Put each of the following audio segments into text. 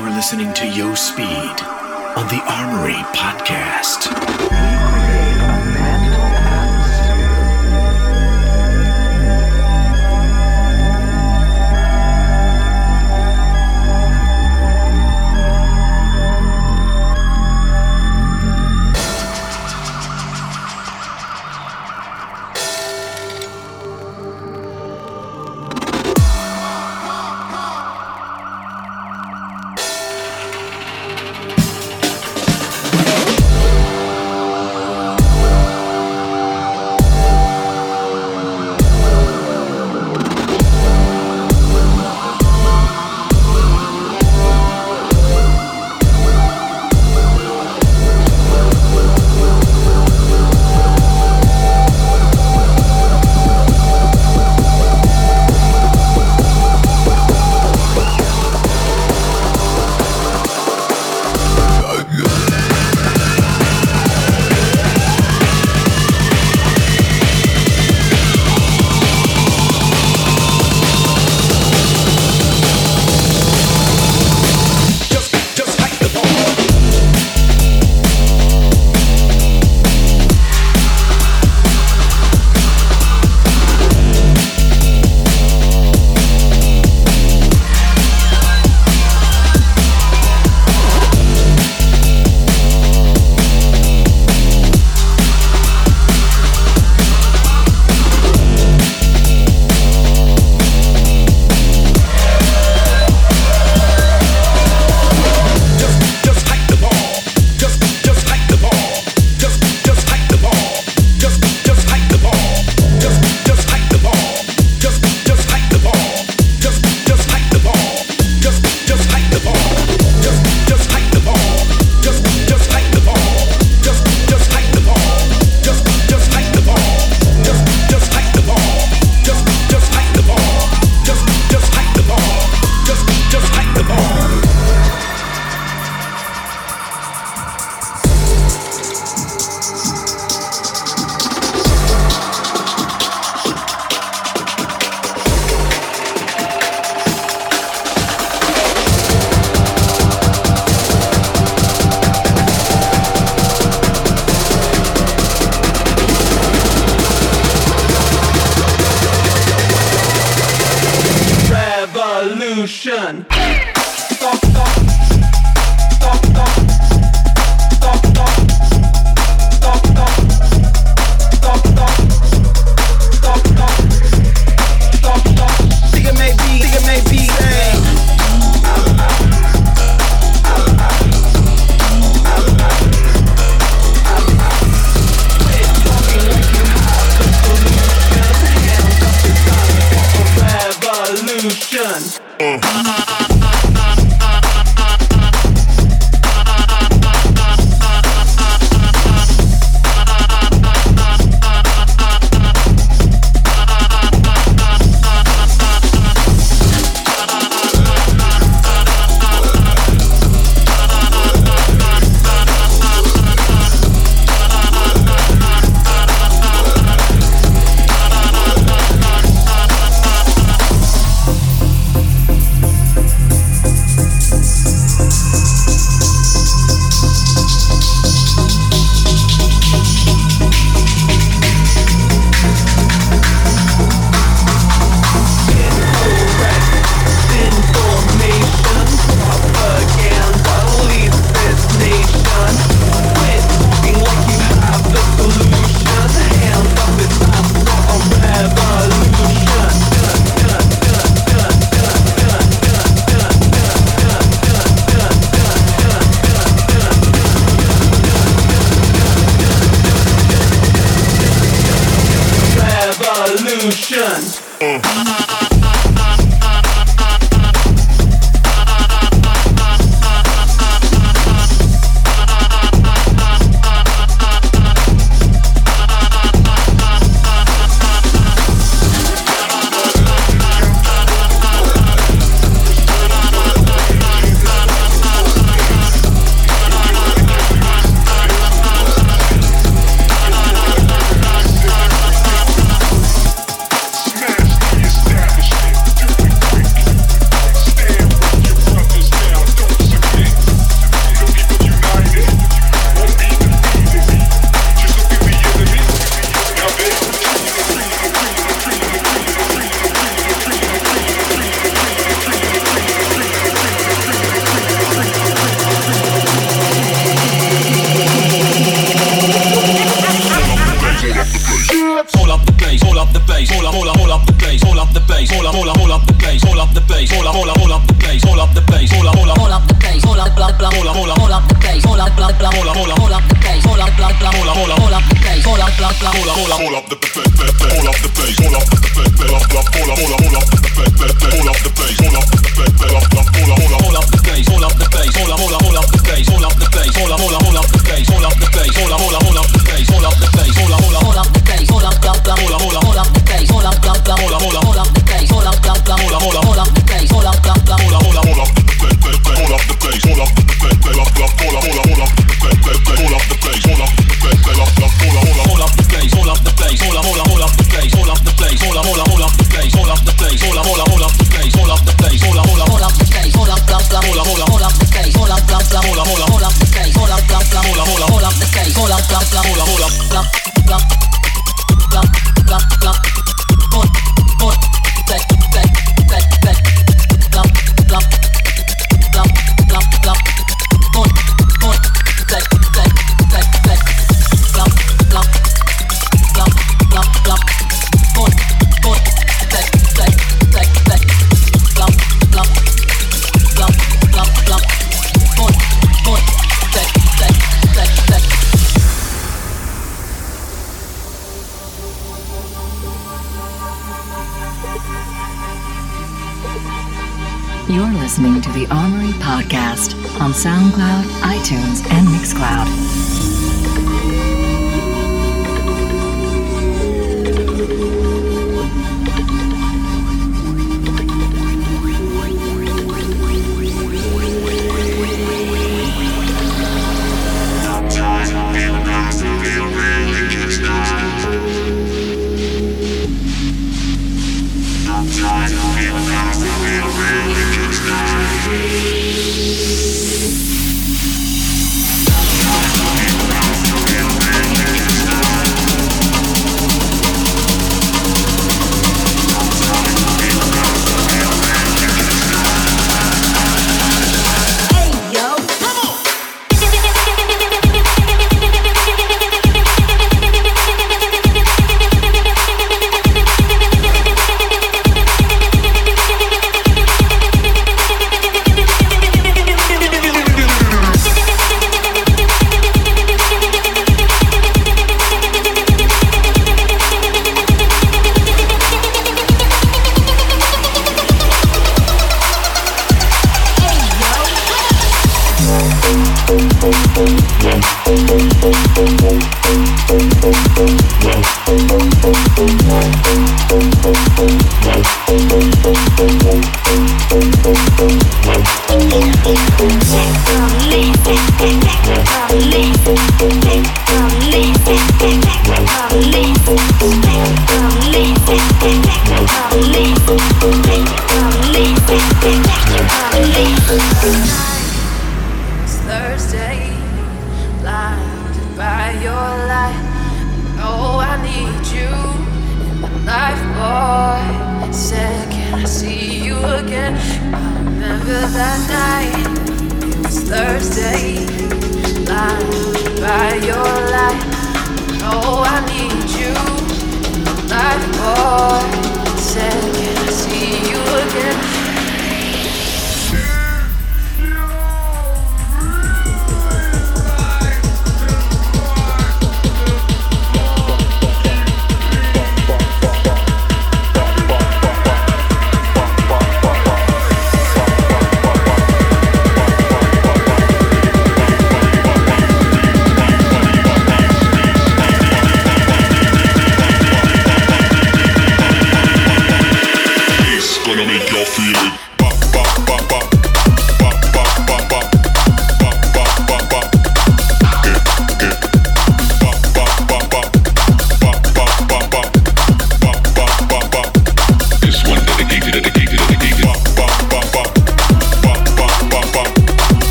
listening to Yo Speed on the Armory Podcast.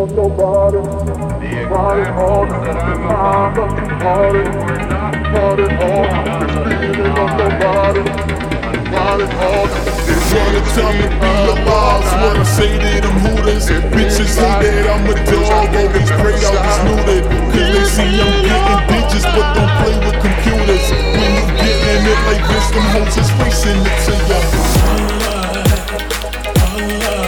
of nobody. Party hard, my fucking party. Party hard, this feeling of nobody. Party hard. They wanna tell me be a boss, wanna say that I'm hooters. Bitches hate that I'm a dog, always prayed I was neutered. Cause they see I'm getting digits, but don't play with computers. When you getting it like this, them hoes is racing it to ya. Allah, Allah.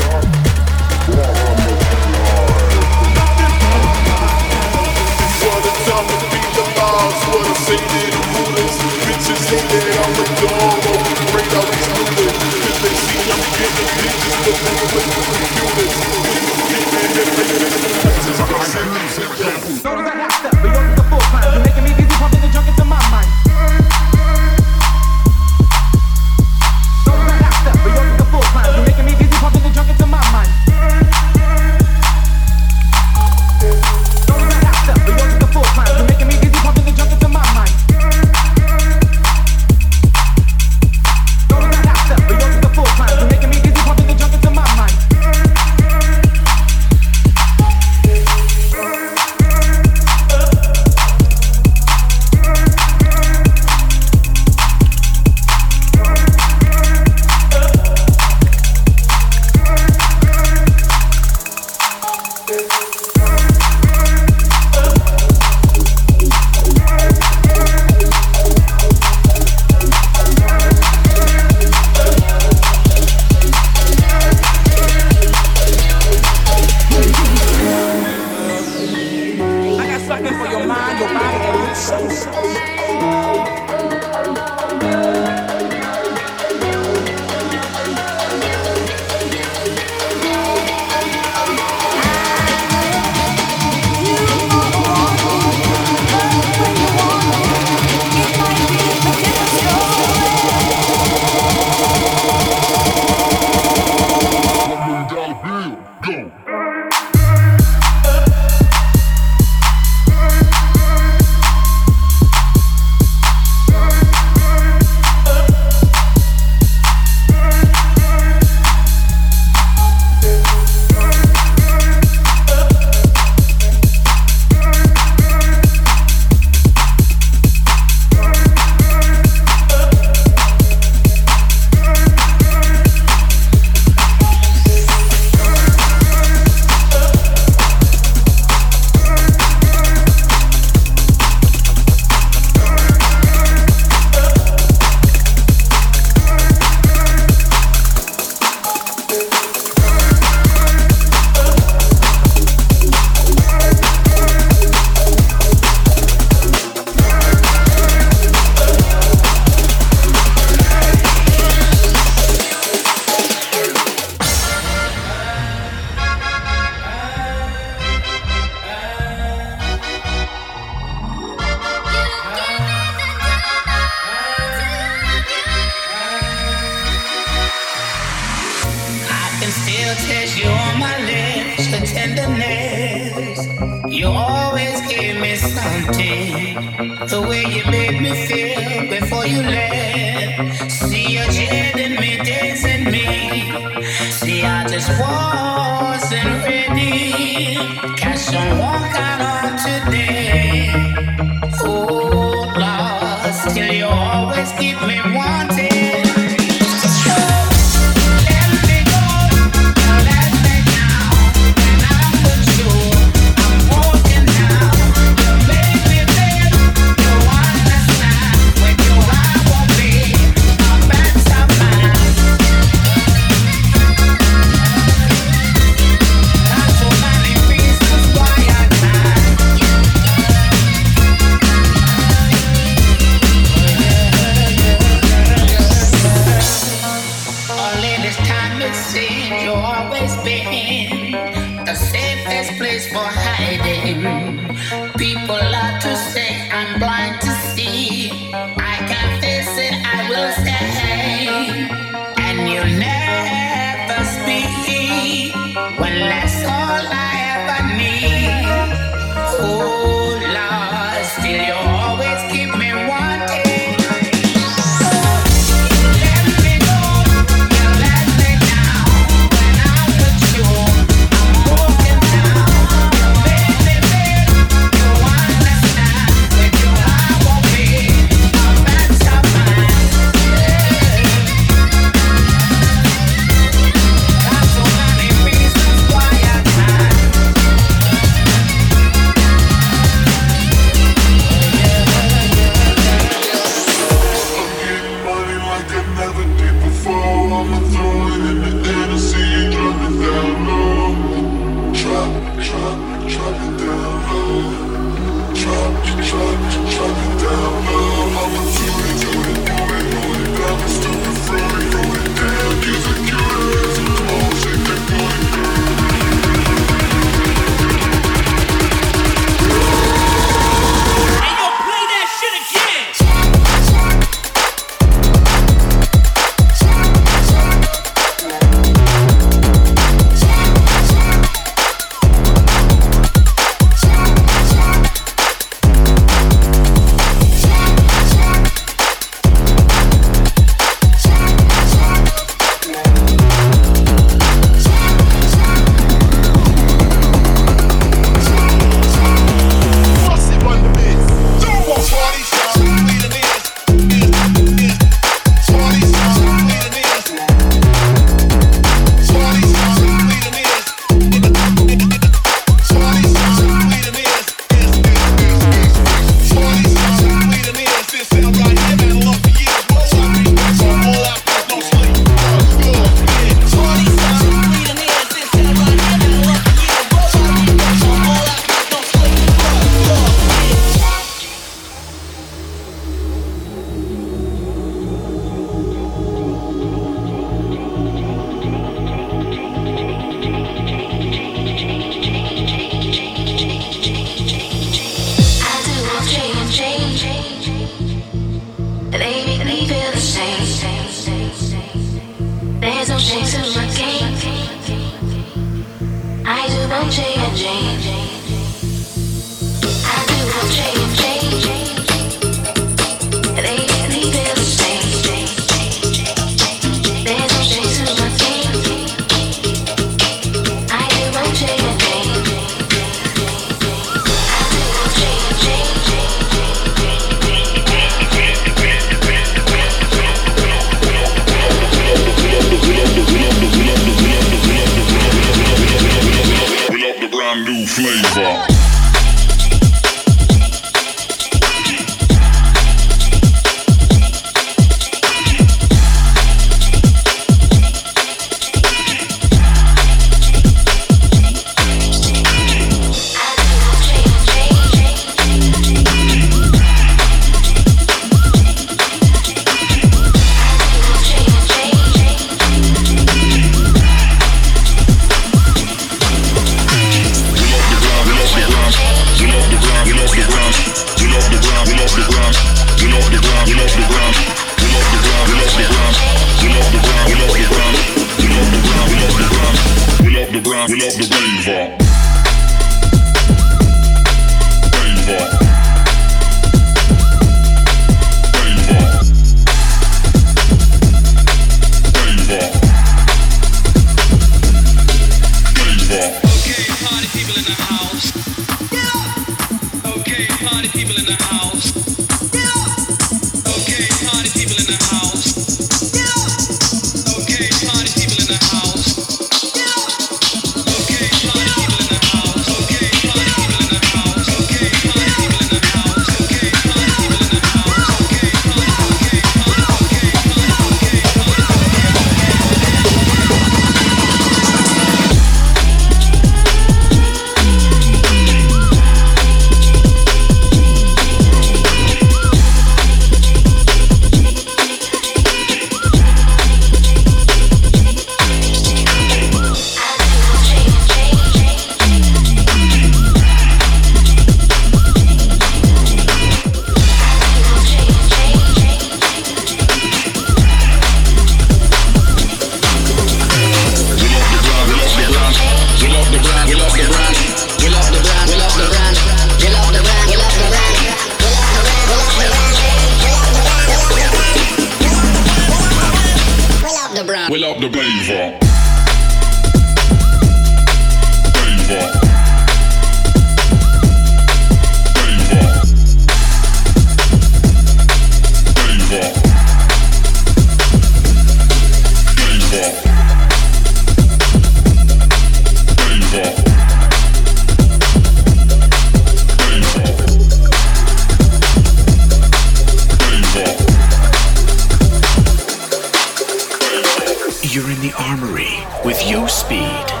With Yo Speed.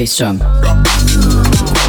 Bass drum.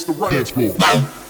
Mr. Right. Dance floor.